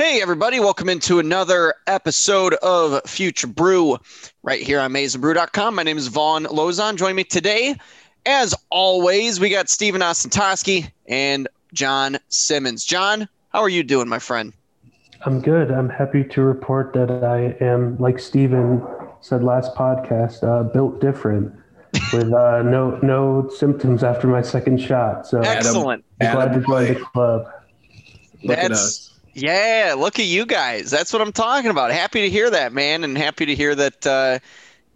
Hey, everybody, welcome into another episode of Future Brew right here on MaizenBrew.com. My name is Von Lozon. Join me today, as always, we got Stephen Ostentowski and John Simmons. John, how are you doing, my friend? I'm good. I'm happy to report that I am, like Stephen said last podcast, uh, built different with uh, no no symptoms after my second shot. So Excellent. I'm glad to join the club. Look at That's us. Yeah. Look at you guys. That's what I'm talking about. Happy to hear that, man, and happy to hear that uh,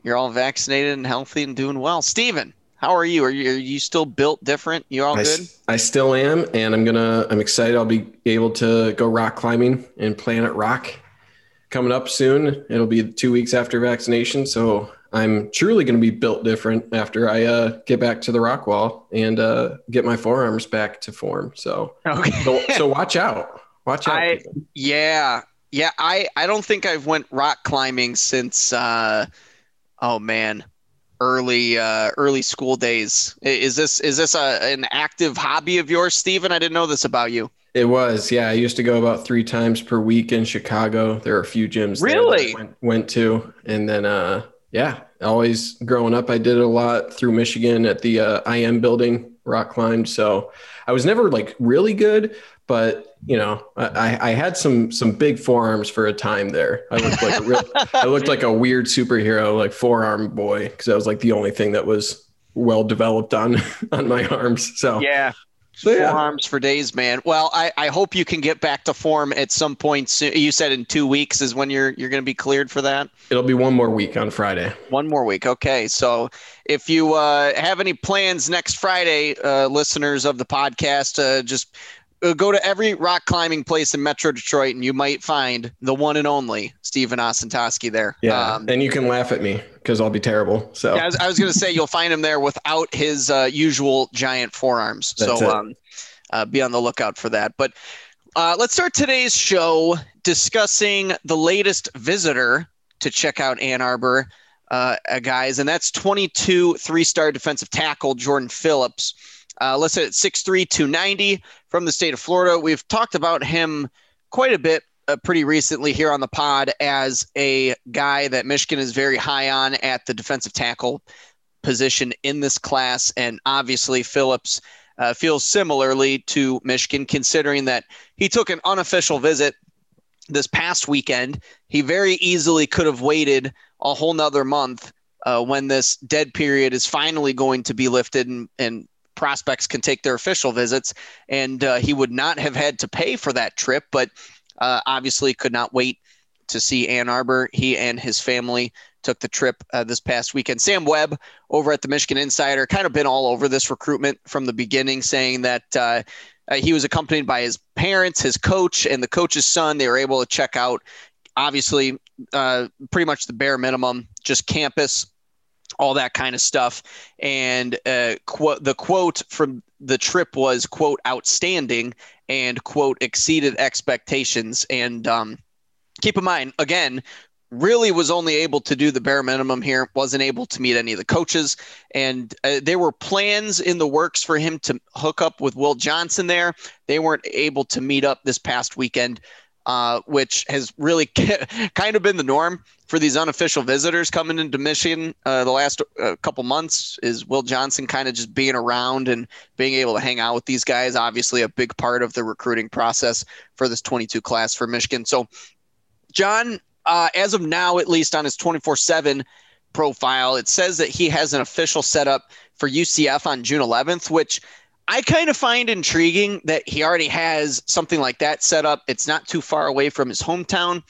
you're all vaccinated and healthy and doing well. Steven, how are you? Are you are you still built different? You all I, good? I still am, and I'm gonna. I'm excited. I'll be able to go rock climbing in Planet Rock coming up soon. It'll be two weeks after vaccination, so I'm truly gonna be built different after I uh, get back to the rock wall and uh, get my forearms back to form. So, Okay. so, so watch out. Watch out. I- Yeah, yeah. I I don't think I've went rock climbing since uh, oh man, early uh, early school days. Is this is this a, an active hobby of yours, Steven? I didn't know this about you. It was, yeah. I used to go about three times per week in Chicago. There are a few gyms there that I Really? went, went to, and then uh, yeah, always growing up, I did a lot through Michigan at the uh, IM building, rock climbed. So I was never like really good, but you know, I, I had some some big forearms for a time there. I looked like a real, I looked like a weird superhero, like forearm boy, because that was like the only thing that was well developed on on my arms. So Yeah. So, yeah. Forearms for days, man. Well, I, I hope you can get back to form at some point soon. You said in two weeks is when you're you're going to be cleared for that. it'll be one more week on Friday. One more week. Okay. So if you uh, have any plans next Friday, uh, listeners of the podcast, uh, just go to every rock climbing place in Metro Detroit and you might find the one and only Stephen Ostentowski there. Yeah, Um, and you can laugh at me because I'll be terrible. So yeah, I was, was going to say you'll find him there without his uh, usual giant forearms. That's so um, uh, be on the lookout for that. But uh, let's start today's show discussing the latest visitor to check out Ann Arbor, uh, uh, guys, and that's 22 three-star defensive tackle Jordan Phillips. Uh, listed at 6'3", 290 from the state of Florida. We've talked about him quite a bit uh, pretty recently here on the pod as a guy that Michigan is very high on at the defensive tackle position in this class. And obviously, Phillips uh, feels similarly to Michigan, considering that he took an unofficial visit this past weekend. He very easily could have waited a whole nother month uh, when this dead period is finally going to be lifted and, and prospects can take their official visits. And uh, he would not have had to pay for that trip, but uh, obviously could not wait to see Ann Arbor. He and his family took the trip uh, this past weekend. Sam Webb over at the Michigan Insider kind of been all over this recruitment from the beginning, saying that uh, uh, he was accompanied by his parents, his coach, and the coach's son. They were able to check out, obviously, uh, pretty much the bare minimum, just campus, all that kind of stuff. And uh, qu- the quote from the trip was, quote, outstanding and, quote, exceeded expectations. And um, keep in mind, again, really was only able to do the bare minimum here, wasn't able to meet any of the coaches. And uh, there were plans in the works for him to hook up with Will Johnson there. They weren't able to meet up this past weekend, uh, which has really kind of been the norm for these unofficial visitors coming into Michigan uh, the last uh, couple months. Is Will Johnson kind of just being around and being able to hang out with these guys? Obviously, a big part of the recruiting process for this 22 class for Michigan. So, John, uh, as of now, at least on his 24 7 profile, it says that he has an official setup for UCF on June 11th, which I kind of find intriguing that he already has something like that set up. It's not too far away from his hometown.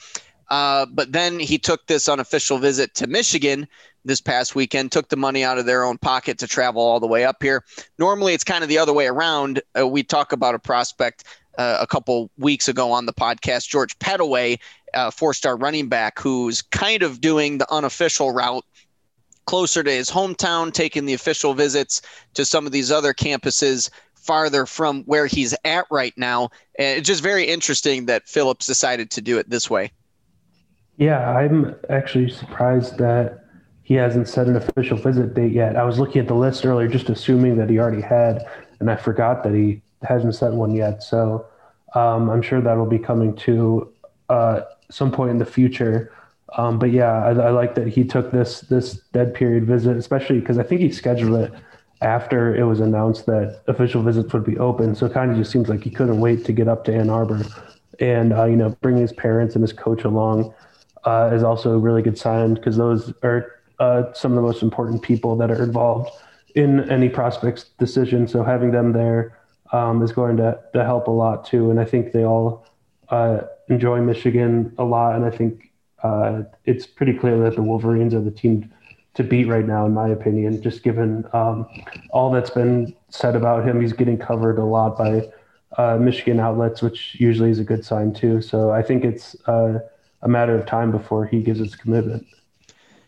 Uh, but then he took this unofficial visit to Michigan this past weekend, took the money out of their own pocket to travel all the way up here. Normally, it's kind of the other way around. Uh, we talk about a prospect uh, a couple weeks ago on the podcast, George Pettaway, uh, four-star running back, who's kind of doing the unofficial route closer to his hometown, taking the official visits to some of these other campuses farther from where he's at right now. And it's just very interesting that Phillips decided to do it this way. Yeah, I'm actually surprised that he hasn't set an official visit date yet. I was looking at the list earlier, just assuming that he already had, and I forgot that he hasn't set one yet. So um, I'm sure that'll be coming to uh, some point in the future. Um, but yeah, I, I, like that he took this this dead period visit, especially because I think he scheduled it after it was announced that official visits would be open. So it kind of just seems like he couldn't wait to get up to Ann Arbor, and uh, you know, bringing his parents and his coach along uh, is also a really good sign because those are uh, some of the most important people that are involved in any prospect's decision. So having them there um, is going to, to help a lot too. And I think they all uh, enjoy Michigan a lot. And I think uh, it's pretty clear that the Wolverines are the team to beat right now, in my opinion, just given um, all that's been said about him. He's getting covered a lot by uh, Michigan outlets, which usually is a good sign too. So I think it's uh, a matter of time before he gives his commitment.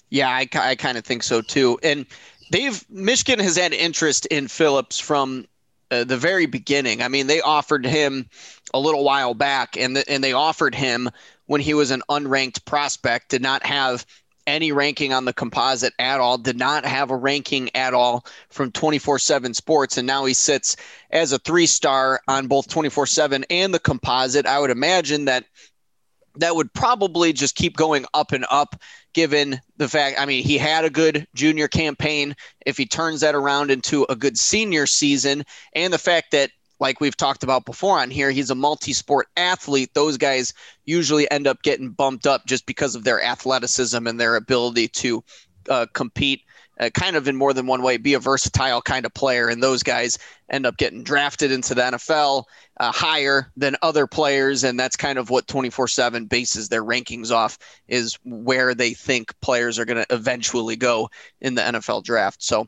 Yeah, I, I kind of think so too. And they've Michigan has had interest in Phillips from uh, the very beginning. I mean, they offered him a little while back, and the, and they offered him when he was an unranked prospect, did not have any ranking on the composite at all, did not have a ranking at all from 24 7 sports. And now he sits as a three star on both 24 7 and the composite. I would imagine that that would probably just keep going up and up given the fact I mean he had a good junior campaign if he turns that around into a good senior season and the fact that like we've talked about before on here he's a multi-sport athlete those guys usually end up getting bumped up just because of their athleticism and their ability to uh, compete uh, kind of in more than one way, be a versatile kind of player. And those guys end up getting drafted into the NFL uh, higher than other players. And that's kind of what 24 7 bases their rankings off, is where they think players are going to eventually go in the NFL draft. So,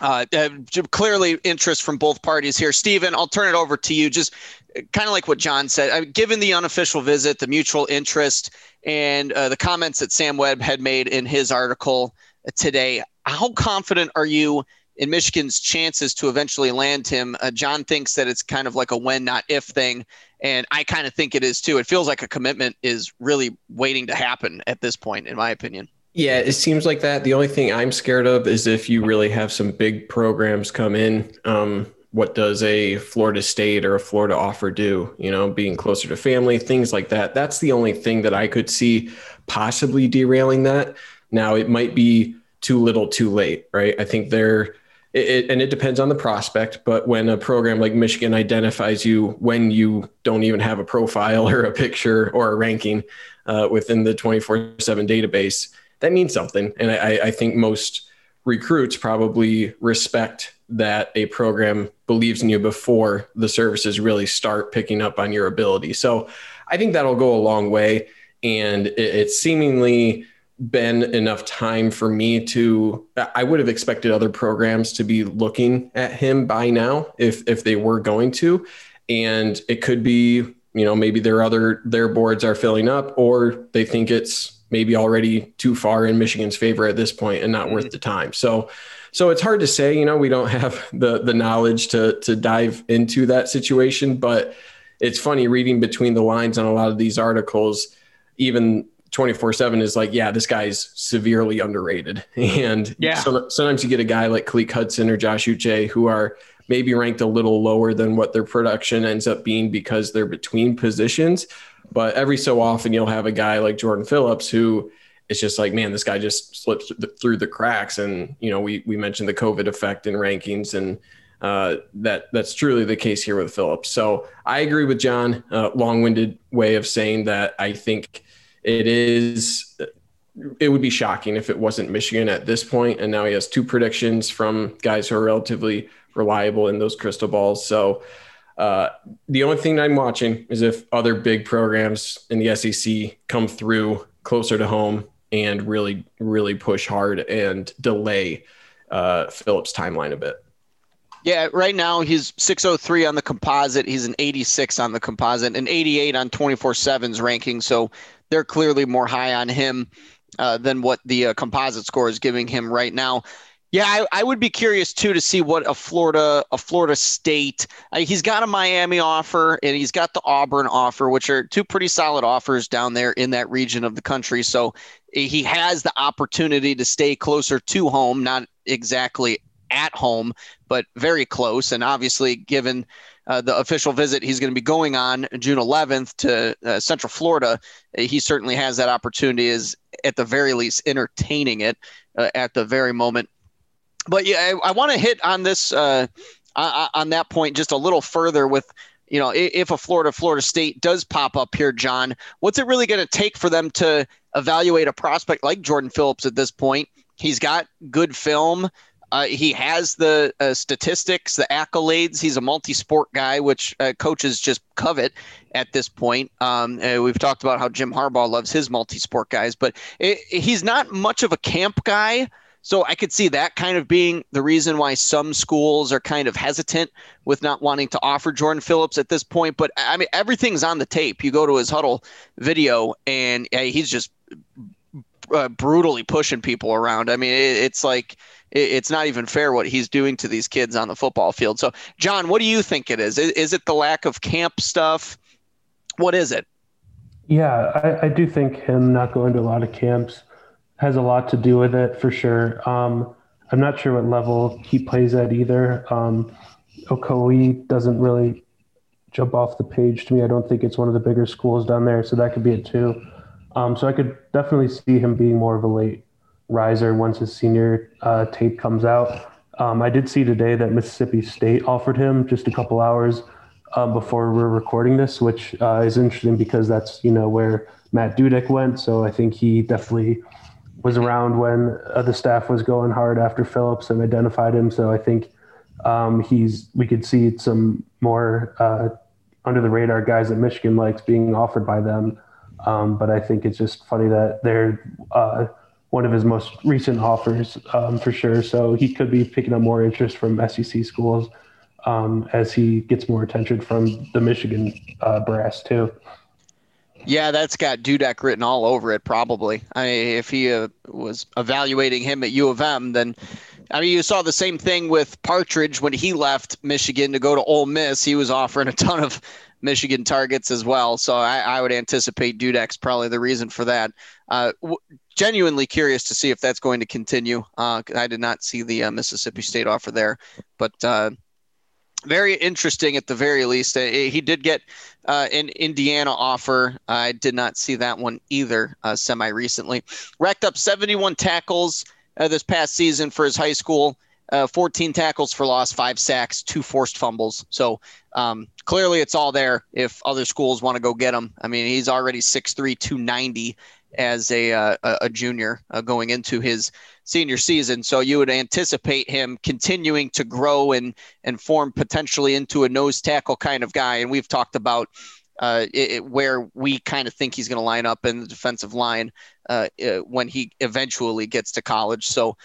uh, uh clearly interest from both parties here. Stephen, I'll turn it over to you. Just uh, kind of like what John said, uh, given the unofficial visit, the mutual interest, and uh, the comments that Sam Webb had made in his article today, how confident are you in Michigan's chances to eventually land him? Uh, John thinks that it's kind of like a when, not if thing. And I kind of think it is too. It feels like a commitment is really waiting to happen at this point, in my opinion. Yeah, it seems like that. The only thing I'm scared of is if you really have some big programs come in. Um, what does a Florida State or a Florida offer do? You know, being closer to family, things like that. That's the only thing that I could see possibly derailing that. Now, it might be too little, too late, right? I think they're, it, and it depends on the prospect, but when a program like Michigan identifies you when you don't even have a profile or a picture or a ranking uh, within the 24 7 database, that means something. And I, I think most recruits probably respect that a program believes in you before the services really start picking up on your ability. So I think that'll go a long way. And it, it's seemingly been enough time for me to I would have expected other programs to be looking at him by now if if they were going to and it could be you know maybe their other their boards are filling up or they think it's maybe already too far in Michigan's favor at this point and not mm-hmm. worth the time so so it's hard to say you know we don't have the the knowledge to to dive into that situation but it's funny reading between the lines on a lot of these articles even 24 7 is like, yeah, this guy's severely underrated. And yeah. So, sometimes you get a guy like Khaleke Hudson or Josh Uche who are maybe ranked a little lower than what their production ends up being because they're between positions. But every so often, you'll have a guy like Jordan Phillips who is just like, man, this guy just slipped through the cracks. And, you know, we, we mentioned the COVID effect in rankings and, uh, that that's truly the case here with Phillips. So I agree with John. Uh, long-winded way of saying that I think it is it would be shocking if it wasn't Michigan at this point. And now he has two predictions from guys who are relatively reliable in those crystal balls. So uh, the only thing I'm watching is if other big programs in the SEC come through closer to home and really, really push hard and delay uh, Phillips' timeline a bit. Yeah, right now he's 603 on the composite. He's an 86 on the composite and 88 on 24 7's ranking. So they're clearly more high on him uh, than what the uh, composite score is giving him right now. Yeah, I, I, would be curious too to see what a Florida, a Florida State. Uh, he's got a Miami offer and he's got the Auburn offer, which are two pretty solid offers down there in that region of the country. So he has the opportunity to stay closer to home, not exactly at home, but very close. And obviously, given uh, the official visit he's going to be going on June 11th to uh, Central Florida, he certainly has that opportunity. Is at the very least entertaining it uh, at the very moment. But yeah, I, I want to hit on this uh, on that point just a little further with you know, if a Florida Florida State does pop up here, John, what's it really going to take for them to evaluate a prospect like Jordan Phillips at this point? He's got good film. Uh, he has the uh, statistics, the accolades. He's a multi-sport guy, which uh, coaches just covet at this point. Um, uh, we've talked about how Jim Harbaugh loves his multi-sport guys, but it, he's not much of a camp guy. So I could see that kind of being the reason why some schools are kind of hesitant with not wanting to offer Jordan Phillips at this point. But I mean, everything's on the tape. You go to his Hudl video, and he's just uh, brutally pushing people around. I mean, it, it's like it, it's not even fair what he's doing to these kids on the football field. So, John, what do you think it is? Is, is it the lack of camp stuff? What is it? Yeah, I, I do think him not going to a lot of camps has a lot to do with it for sure. Um, I'm not sure what level he plays at either. Um, Ocoee doesn't really jump off the page to me. I don't think it's one of the bigger schools down there, so that could be it too. Um, so I could definitely see him being more of a late riser once his senior uh, tape comes out. Um, I did see today that Mississippi State offered him just a couple hours um, before we're recording this, which uh, is interesting because that's you know where Matt Dudek went. So I think he definitely was around when uh, the staff was going hard after Phillips and identified him. So I think um, he's we could see some more uh, under the radar guys that Michigan likes being offered by them. Um, but I think it's just funny that they're uh, one of his most recent offers um, for sure. So he could be picking up more interest from SEC schools um, as he gets more attention from the Michigan uh, brass too. Yeah, that's got Dudek written all over it. Probably. I mean, if he uh, was evaluating him at U of M, then I mean, you saw the same thing with Partridge when he left Michigan to go to Ole Miss. He was offering a ton of Michigan targets as well. So I, I would anticipate Dudek's probably the reason for that. Uh, w- genuinely curious to see if that's going to continue. Uh, I did not see the uh, Mississippi State offer there, but uh, very interesting at the very least. Uh, he did get uh, an Indiana offer. I did not see that one either uh, semi recently. Racked up 71 tackles uh, this past season for his high school. Uh, 14 tackles for loss, five sacks, two forced fumbles. So um, clearly it's all there if other schools want to go get him. I mean, he's already 6'3, 290 as a, uh, a junior going into his senior season. So you would anticipate him continuing to grow and and form potentially into a nose tackle kind of guy. And we've talked about uh, it, where we kind of think he's going to line up in the defensive line uh, uh, when he eventually gets to college. So.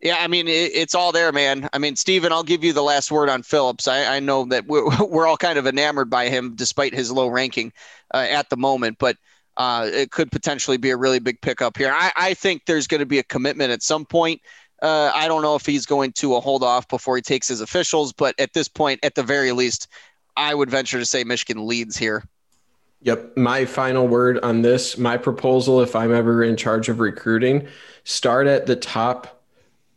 Yeah, I mean it, it's all there, man. I mean, Stephen, I'll give you the last word on Phillips. I, I know that we're, we're all kind of enamored by him, despite his low ranking uh, at the moment. But uh, it could potentially be a really big pickup here. I, I think there's going to be a commitment at some point. Uh, I don't know if he's going to uh, hold off before he takes his officials, but at this point, at the very least, I would venture to say Michigan leads here. Yep. My final word on this, my proposal, if I'm ever in charge of recruiting, start at the top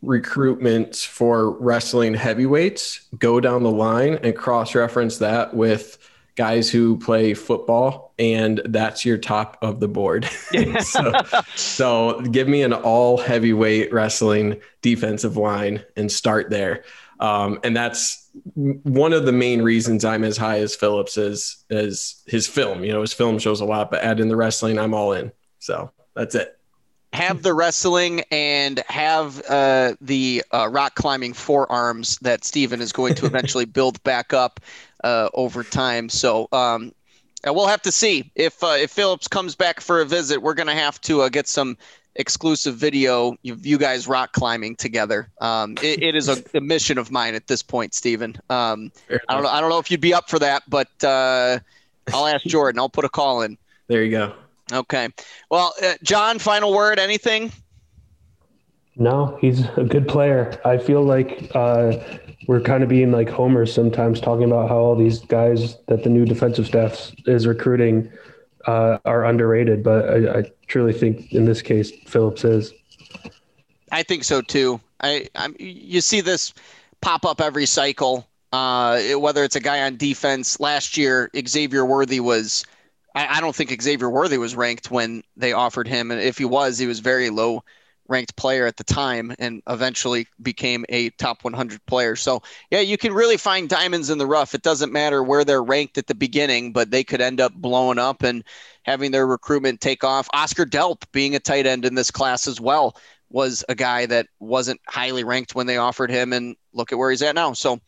recruitments for wrestling heavyweights, go down the line and cross reference that with guys who play football, and that's your top of the board. so, so give me an all heavyweight wrestling defensive line and start there. Um, and that's one of the main reasons I'm as high as Phillips is as his film. You know, his film shows a lot, but add in the wrestling, I'm all in. So that's it have the wrestling and have uh, the uh, rock climbing forearms that Steven is going to eventually build back up uh, over time. So um, we'll have to see if uh, if Phillips comes back for a visit. We're going to have to uh, get some exclusive video of you guys rock climbing together. Um, it, it is a, a, mission of mine at this point, Stephen. Um, I don't know. I don't know if you'd be up for that, but uh, I'll ask Jordan. I'll put a call in. There you go. Okay. Well, uh, John, final word. Anything? No, he's a good player. I feel like uh, we're kind of being like Homer sometimes, talking about how all these guys that the new defensive staff is recruiting uh, are underrated. But I, I, truly think in this case, Phillips is. I think so too. I, I you see this pop up every cycle Uh, whether it's a guy on defense last year, Xavier Worthy was. I, I don't think Xavier Worthy was ranked when they offered him, and if he was, he was very low ranked player at the time and eventually became a top 100 player. So, yeah, you can really find diamonds in the rough. It doesn't matter where they're ranked at the beginning, but they could end up blowing up and having their recruitment take off. Oscar Delp being a tight end in this class as well was a guy that wasn't highly ranked when they offered him and look at where he's at now. So,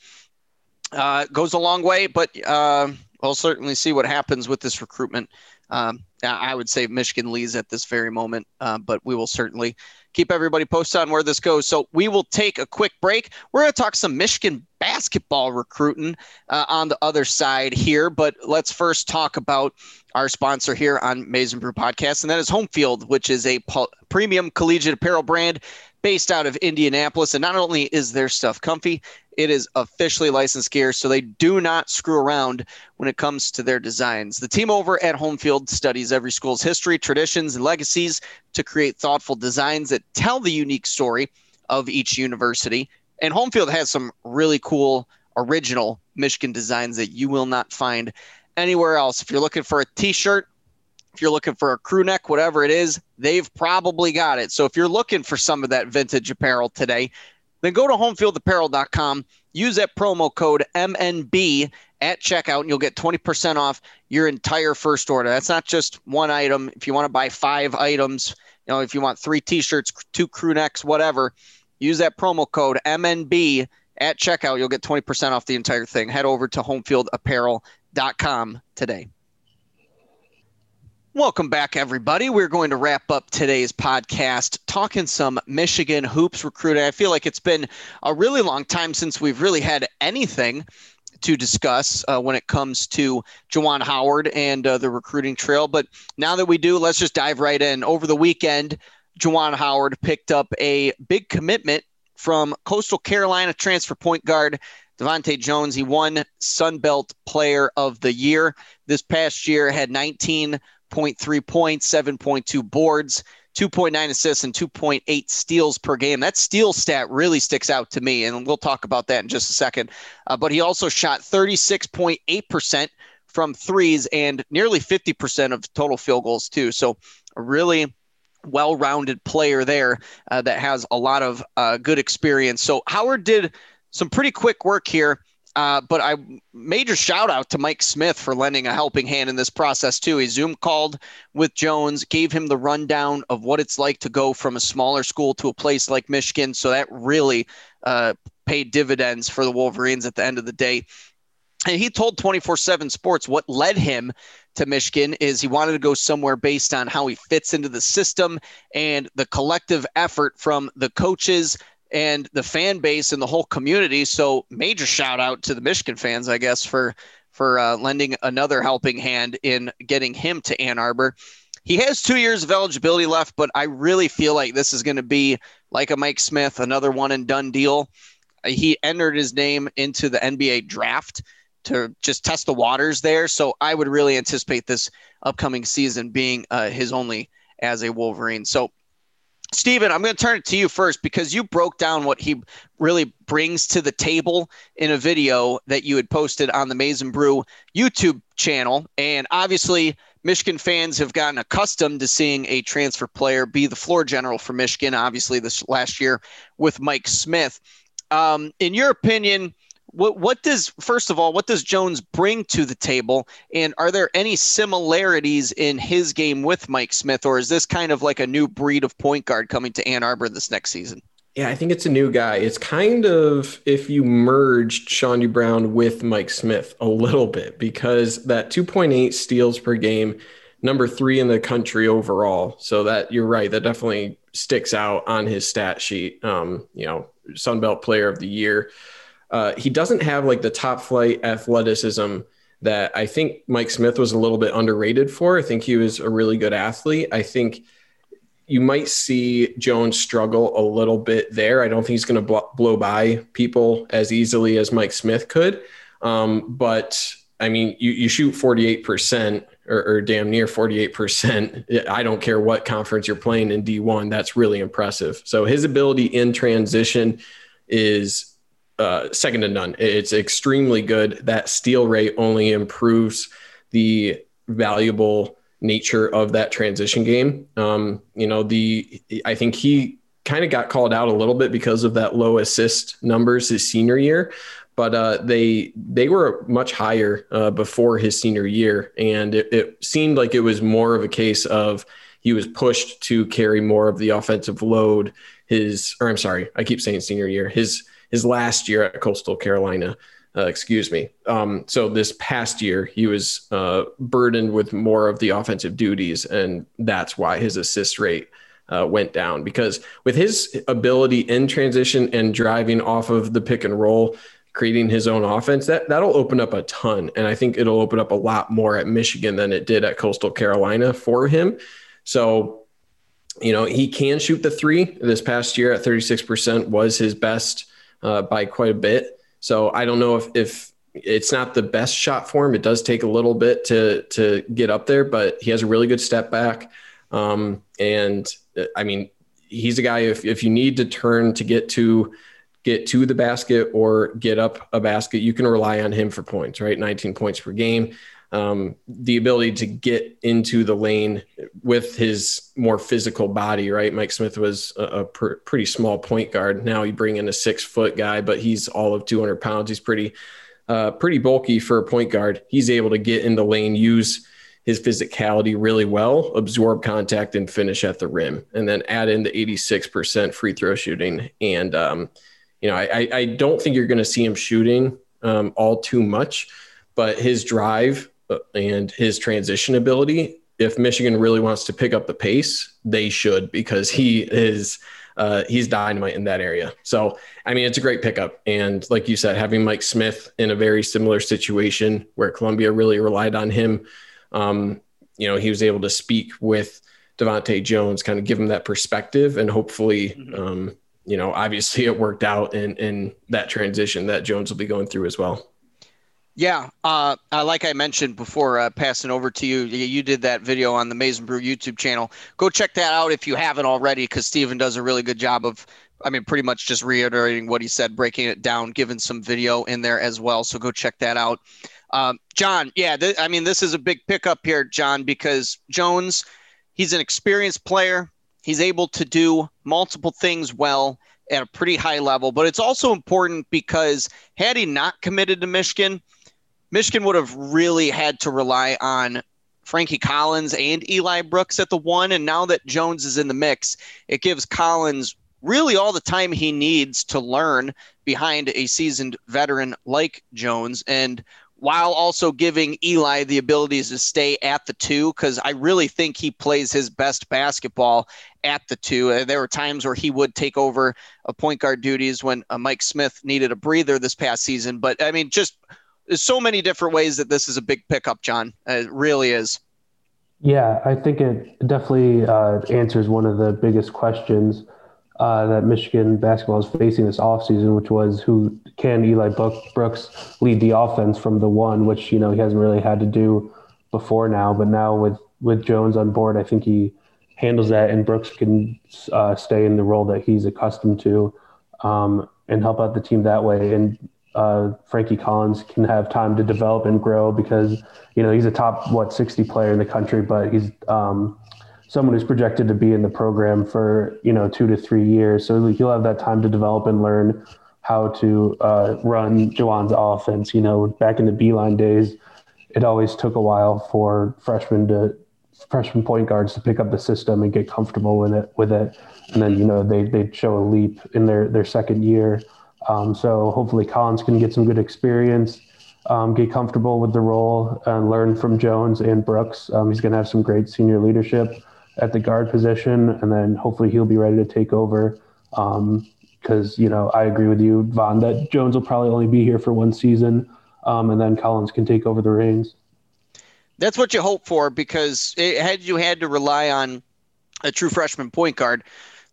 uh, goes a long way, but uh, we'll certainly see what happens with this recruitment. Um, I would say Michigan leads at this very moment, uh, but we will certainly keep everybody posted on where this goes. So we will take a quick break. We're going to talk some Michigan basketball recruiting uh, on the other side here, but let's first talk about our sponsor here on Maize n Brew Podcast, and that is Homefield, which is a premium collegiate apparel brand based out of Indianapolis. And not only is their stuff comfy, it is officially licensed gear, so they do not screw around when it comes to their designs. The team over at Homefield studies every school's history, traditions, and legacies to create thoughtful designs that tell the unique story of each university. And Homefield has some really cool original Michigan designs that you will not find anywhere else. If you're looking for a t-shirt, if you're looking for a crew neck, whatever it is, they've probably got it. So if you're looking for some of that vintage apparel today, then go to homefieldapparel.com, use that promo code MNB at checkout, and you'll get 20% off your entire first order. That's not just one item. If you want to buy five items, you know, if you want three t-shirts, two crew necks, whatever, use that promo code MNB at checkout. You'll get 20% off the entire thing. Head over to homefieldapparel.com today. Welcome back, everybody. We're going to wrap up today's podcast talking some Michigan hoops recruiting. I feel like it's been a really long time since we've really had anything to discuss uh, when it comes to Juwan Howard and uh, the recruiting trail. But now that we do, let's just dive right in. Over the weekend, Juwan Howard picked up a big commitment from Coastal Carolina transfer point guard DeVante' Jones. He won Sun Belt Player of the Year this past year, had 19 0.3 points, 7.2 boards, 2.9 assists, and 2.8 steals per game. That steal stat really sticks out to me, and we'll talk about that in just a second. Uh, but he also shot 36.8% from threes and nearly 50% of total field goals, too. So, a really well rounded player there uh, that has a lot of uh, good experience. So, Howard did some pretty quick work here. Uh, but I major shout out to Mike Smith for lending a helping hand in this process too. He Zoom called with Jones, gave him the rundown of what it's like to go from a smaller school to a place like Michigan. So that really uh, paid dividends for the Wolverines at the end of the day. And he told 24 7 Sports what led him to Michigan is he wanted to go somewhere based on how he fits into the system and the collective effort from the coaches, and the fan base and the whole community. So major shout out to the Michigan fans, I guess, for for uh, lending another helping hand in getting him to Ann Arbor. He has two years of eligibility left, but I really feel like this is going to be like a Mike Smith, another one and done deal. He entered his name into the NBA draft to just test the waters there. So I would really anticipate this upcoming season being uh, his only as a Wolverine. So Stephen, I'm going to turn it to you first because you broke down what he really brings to the table in a video that you had posted on the Maize n Brew YouTube channel. And obviously, Michigan fans have gotten accustomed to seeing a transfer player be the floor general for Michigan, obviously, this last year with Mike Smith. Um, in your opinion, what what does first of all what does Jones bring to the table and are there any similarities in his game with Mike Smith or is this kind of like a new breed of point guard coming to Ann Arbor this next season? Yeah, I think it's a new guy. It's kind of if you merged Chaundee Brown with Mike Smith a little bit because that 2.8 steals per game, number 3 in the country overall. So that you're right, that definitely sticks out on his stat sheet. Um, you know, Sun Belt player of the year. Uh, he doesn't have like the top flight athleticism that I think Mike Smith was a little bit underrated for. I think he was a really good athlete. I think you might see Jones struggle a little bit there. I don't think he's going to blow by people as easily as Mike Smith could. Um, but I mean, you, you shoot 48% or, or damn near 48%. I don't care what conference you're playing in D1. That's really impressive. So his ability in transition is uh, second to none. It's extremely good. That steal rate only improves the valuable nature of that transition game. Um, you know, the I think he kind of got called out a little bit because of that low assist numbers his senior year, but uh, they they were much higher uh, before his senior year, and it, it seemed like it was more of a case of he was pushed to carry more of the offensive load. His, or I'm sorry, I keep saying senior year. His his last year at Coastal Carolina, uh, excuse me. Um, so this past year, he was uh, burdened with more of the offensive duties, and that's why his assist rate uh, went down. Because with his ability in transition and driving off of the pick and roll, creating his own offense, that that'll open up a ton, and I think it'll open up a lot more at Michigan than it did at Coastal Carolina for him. So, you know, he can shoot the three. This past year at 36% was his best uh, by quite a bit. So I don't know if, if it's not the best shot for him. It does take a little bit to to get up there, but he has a really good step back. Um, and I mean, he's a guy if if you need to turn to get to get to the basket or get up a basket, you can rely on him for points, right? 19 points per game um, the ability to get into the lane with his more physical body, right? Mike Smith was a, a pr- pretty small point guard. Now you bring in a six foot guy, but he's all of 200 pounds. He's pretty, uh, pretty bulky for a point guard. He's able to get in the lane, use his physicality really well, absorb contact, and finish at the rim, and then add in the 86% free throw shooting. And, um, you know, I, I don't think you're going to see him shooting um, all too much, but his drive and his transition ability, if Michigan really wants to pick up the pace, they should because he is uh, he's dynamite in that area. So I mean, it's a great pickup, and like you said, having Mike Smith in a very similar situation where Columbia really relied on him, um, you know, he was able to speak with DeVante' Jones, kind of give him that perspective, and hopefully. Mm-hmm. Um, you know, obviously it worked out in, in that transition that Jones will be going through as well. Yeah, uh, uh, like I mentioned before, uh, passing over to you, you did that video on the Maize n Brew YouTube channel. Go check that out if you haven't already, because Stephen does a really good job of, I mean, pretty much just reiterating what he said, breaking it down, giving some video in there as well. So go check that out. Um, John, yeah, th- I mean, this is a big pickup here, John, because Jones, he's an experienced player. He's able to do multiple things well at a pretty high level, but it's also important because had he not committed to Michigan – Michigan would have really had to rely on Frankie Collins and Eli Brooks at the one. And now that Jones is in the mix, it gives Collins really all the time he needs to learn behind a seasoned veteran like Jones. And while also giving Eli the abilities to stay at the two, because I really think he plays his best basketball at the two. There were times where he would take over a point guard duties when uh, Mike Smith needed a breather this past season. But I mean, just there's so many different ways that this is a big pickup, John. It really is. Yeah, I think it definitely uh, answers one of the biggest questions uh, that Michigan basketball is facing this offseason, which was who can Eli Brooks lead the offense from the one, which you know he hasn't really had to do before now. But now with with Jones on board, I think he handles that, and Brooks can uh, stay in the role that he's accustomed to um, and help out the team that way. And uh, Frankie Collins can have time to develop and grow because you know he's a top what 60 player in the country, but he's um, someone who's projected to be in the program for you know two to three years. So he'll have that time to develop and learn how to uh, run Juwan's offense. You know, back in the Beilein days, it always took a while for freshmen to freshman point guards to pick up the system and get comfortable with it with it, and then you know they they show a leap in their their second year. Um, so hopefully Collins can get some good experience, um, get comfortable with the role, and learn from Jones and Brooks. Um, he's going to have some great senior leadership at the guard position, and then hopefully he'll be ready to take over. Because um, you know I agree with you, Von, that Jones will probably only be here for one season, um, and then Collins can take over the reins. That's what you hope for, because it, had you had to rely on a true freshman point guard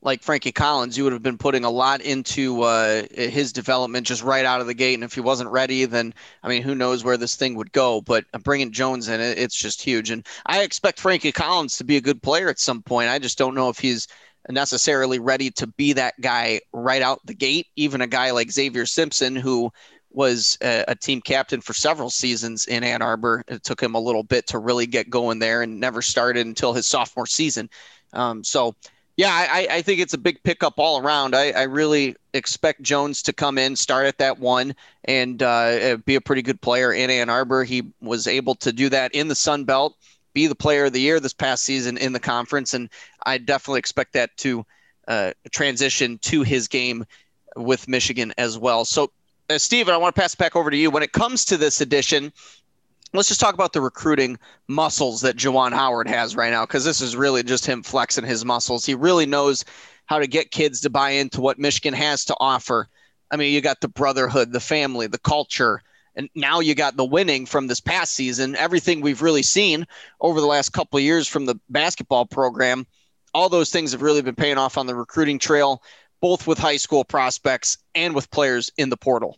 like Frankie Collins, you would have been putting a lot into uh, his development just right out of the gate. And if he wasn't ready, then I mean, who knows where this thing would go? But bringing Jones in, it's just huge. And I expect Frankie Collins to be a good player at some point. I just don't know if he's necessarily ready to be that guy right out the gate. Even a guy like Xavier Simpson, who was a, a, team captain for several seasons in Ann Arbor. It took him a little bit to really get going there and never started until his sophomore season. Um, so, yeah, I, I, think it's a big pickup all around. I, I, really expect Jones to come in, start at that one, and uh, be a pretty good player in Ann Arbor. He was able to do that in the Sun Belt, be the player of the year this past season in the conference, and I definitely expect that to uh, transition to his game with Michigan as well. So uh, Steven, I want to pass it back over to you. When it comes to this edition, let's just talk about the recruiting muscles that Juwan Howard has right now, because this is really just him flexing his muscles. He really knows how to get kids to buy into what Michigan has to offer. I mean, you got the brotherhood, the family, the culture, and now you got the winning from this past season. Everything we've really seen over the last couple of years from the basketball program, all those things have really been paying off on the recruiting trail both with high school prospects and with players in the portal.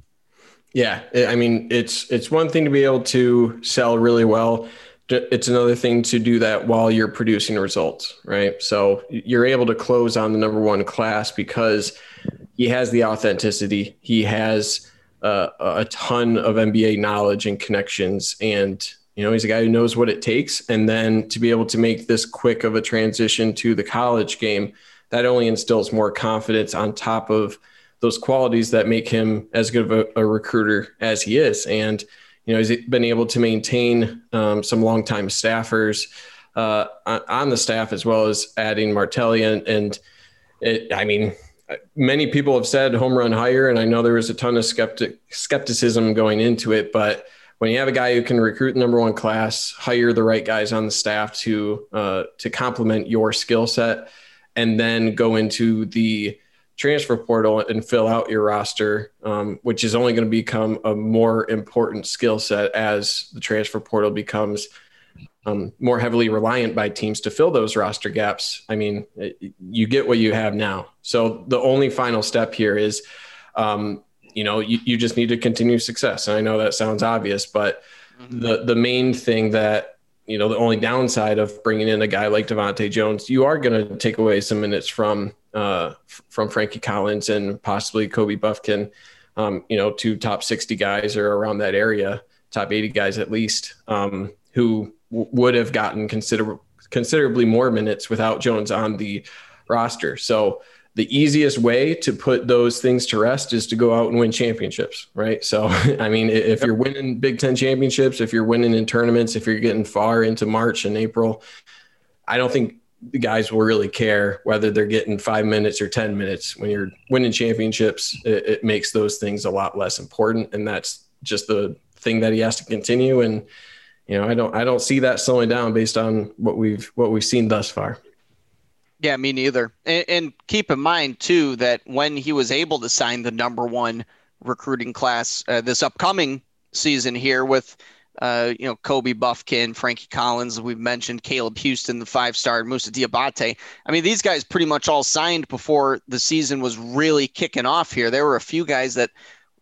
Yeah, I mean, it's it's one thing to be able to sell really well. It's another thing to do that while you're producing results, right? So you're able to close on the number one class because he has the authenticity. He has uh, a ton of NBA knowledge and connections, and you know he's a guy who knows what it takes. And then to be able to make this quick of a transition to the college game that only instills more confidence on top of those qualities that make him as good of a, a recruiter as he is. And, you know, he's been able to maintain um, some longtime staffers uh, on the staff as well as adding Martelli. And, and it, I mean, many people have said home run hire, and I know there was a ton of skeptic, skepticism going into it, but when you have a guy who can recruit the number one class, hire the right guys on the staff to uh, to complement your skill set, and then go into the transfer portal and fill out your roster, um, which is only going to become a more important skill set as the transfer portal becomes um, more heavily reliant by teams to fill those roster gaps. I mean, it, you get what you have now. So the only final step here is, um, you know, you, you just need to continue success. And I know that sounds obvious, but mm-hmm. the the main thing that you know, the only downside of bringing in a guy like DeVante' Jones, you are going to take away some minutes from uh, from Frankie Collins and possibly Kobe Bufkin. Um, you know, two top 60 guys or around that area, top 80 guys at least, um, who w- would have gotten consider- considerably more minutes without Jones on the roster. So the easiest way to put those things to rest is to go out and win championships, right? So, I mean, if you're winning Big Ten championships, if you're winning in tournaments, if you're getting far into March and April, I don't think the guys will really care whether they're getting five minutes or 10 minutes. When you're winning championships, it, it makes those things a lot less important. And that's just the thing that he has to continue. And, you know, I don't, I don't see that slowing down based on what we've, what we've seen thus far. Yeah, me neither. And, and, keep in mind too that when he was able to sign the number one recruiting class uh, this upcoming season here with, uh, you know, Kobe Bufkin, Frankie Collins, we've mentioned Caleb Houston, the five star, Moussa Diabate. I mean, these guys pretty much all signed before the season was really kicking off here. There were a few guys that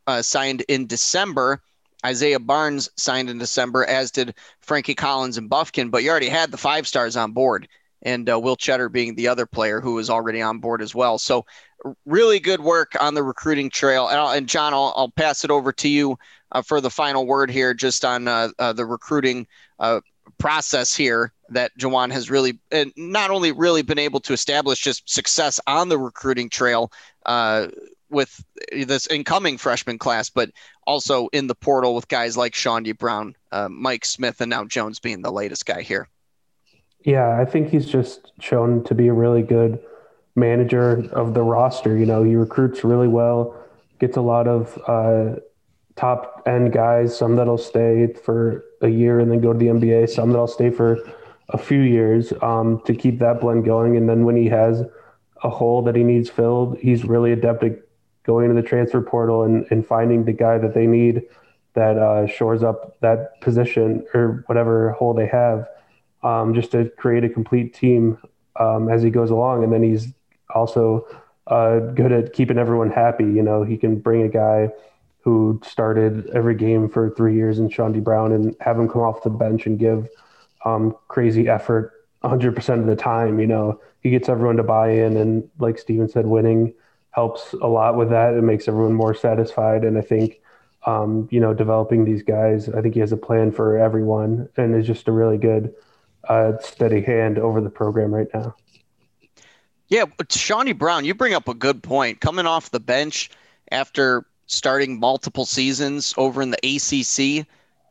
uh, signed in December. Isaiah Barnes signed in December, as did Frankie Collins and Buffkin. but you already had the five stars on board and uh, Will Tschetter being the other player who was already on board as well. So, really good work on the recruiting trail. And, and John, I'll, I'll, pass it over to you uh, for the final word here, just on uh, uh the recruiting uh, process here that Juwan has really not only really been able to establish just success on the recruiting trail uh, with this incoming freshman class, but also in the portal with guys like Chaundee Brown, Mike Smith, and now Jones being the latest guy here. Yeah, I think he's just shown to be a really good manager of the roster. You know, he recruits really well, gets a lot of uh, top end guys, some that'll stay for a year and then go to the NBA, some that'll stay for a few years um, to keep that blend going. And then when he has a hole that he needs filled, he's really adept at going to the transfer portal and, and finding the guy that they need that uh, shores up that position or whatever hole they have um, just to create a complete team um, as he goes along. And then he's also uh, good at keeping everyone happy. You know, he can bring a guy who started every game for three years in Chaundee Brown and have him come off the bench and give um, crazy effort 100% of the time. You know, he gets everyone to buy in, and like Steven said, winning helps a lot with that. It makes everyone more satisfied, and I think. Um, you know, developing these guys, I think he has a plan for everyone, and is just a really good, uh, steady hand over the program right now. Yeah, Chaundee Brown, you bring up a good point. Coming off the bench after starting multiple seasons over in the ACC,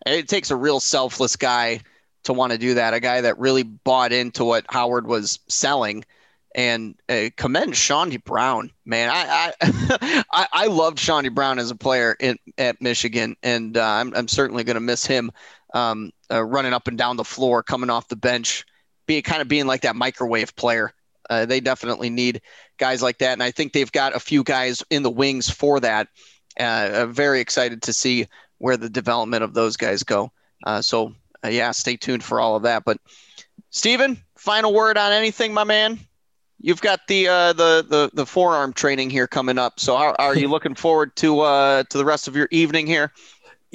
it takes a real selfless guy to want to do that. A guy that really bought into what Howard was selling. And uh, commend Chaundee Brown, man. I I, I, I loved Chaundee Brown as a player in, at Michigan, and uh, I'm I'm certainly going to miss him um, uh, running up and down the floor, coming off the bench, being kind of being like that microwave player uh, they definitely need guys like that, and I think they've got a few guys in the wings for that. Uh, very excited to see where the development of those guys go. Uh, so uh, yeah, stay tuned for all of that. But Steven, final word on anything, my man. You've got the uh, the the the forearm training here coming up. So are you looking forward to to the rest of your evening here?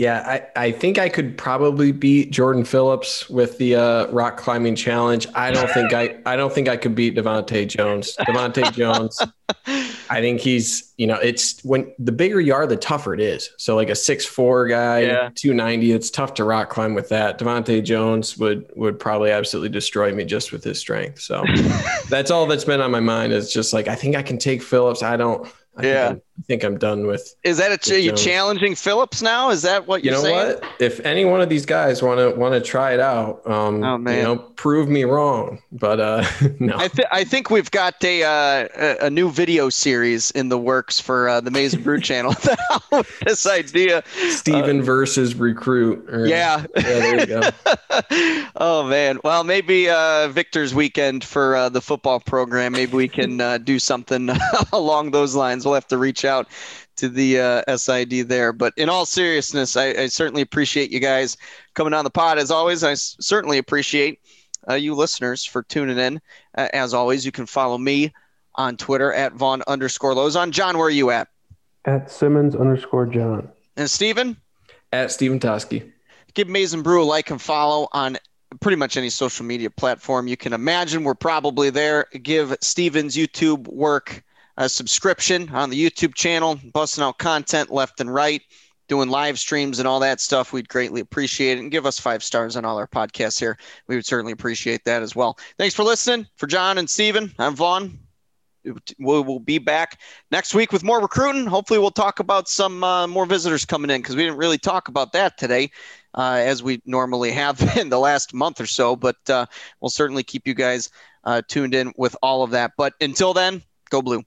Yeah, I, I think I could probably beat Jordan Phillips with the uh, rock climbing challenge. I don't think I I don't think I could beat DeVante' Jones. DeVante' Jones, I think he's you know it's when the bigger you are, the tougher it is. So like a six four guy, yeah. two ninety, it's tough to rock climb with that. DeVante' Jones would would probably absolutely destroy me just with his strength. So that's all that's been on my mind is just like I think I can take Phillips. I don't I yeah, think I think I'm done with. Is that a ch- you challenging Phillips now? Is that what you're you know saying? what? If any one of these guys want to want to try it out, um, oh, man. you know, prove me wrong. But uh, no, I, th- I think we've got a uh, a new video series in the works for uh, the Maize n Brew channel. this idea, Steven uh, versus recruit. Or, yeah, yeah, there you go. oh man, well maybe uh, Victor's weekend for uh, the football program. Maybe we can uh, do something along those lines. We'll have to reach out to the uh, SID there. But in all seriousness, I, I, certainly appreciate you guys coming on the pod. As always, I s- certainly appreciate uh, you listeners for tuning in. Uh, as always, you can follow me on Twitter at Von underscore Lozon. John, where are you at? At Simmons underscore John. And Steven? At Steven Toski. Give Maize n Brew a like and follow on pretty much any social media platform you can imagine. We're probably there. Give Steven's YouTube work a subscription on the YouTube channel, busting out content left and right, doing live streams and all that stuff. We'd greatly appreciate it. And give us five stars on all our podcasts here. We would certainly appreciate that as well. Thanks for listening. For John and Steven, I'm Von. We will be back next week with more recruiting. Hopefully, we'll talk about some uh, more visitors coming in because we didn't really talk about that today. Uh, as we normally have in the last month or so. But uh, we'll certainly keep you guys uh, tuned in with all of that. But until then, go blue.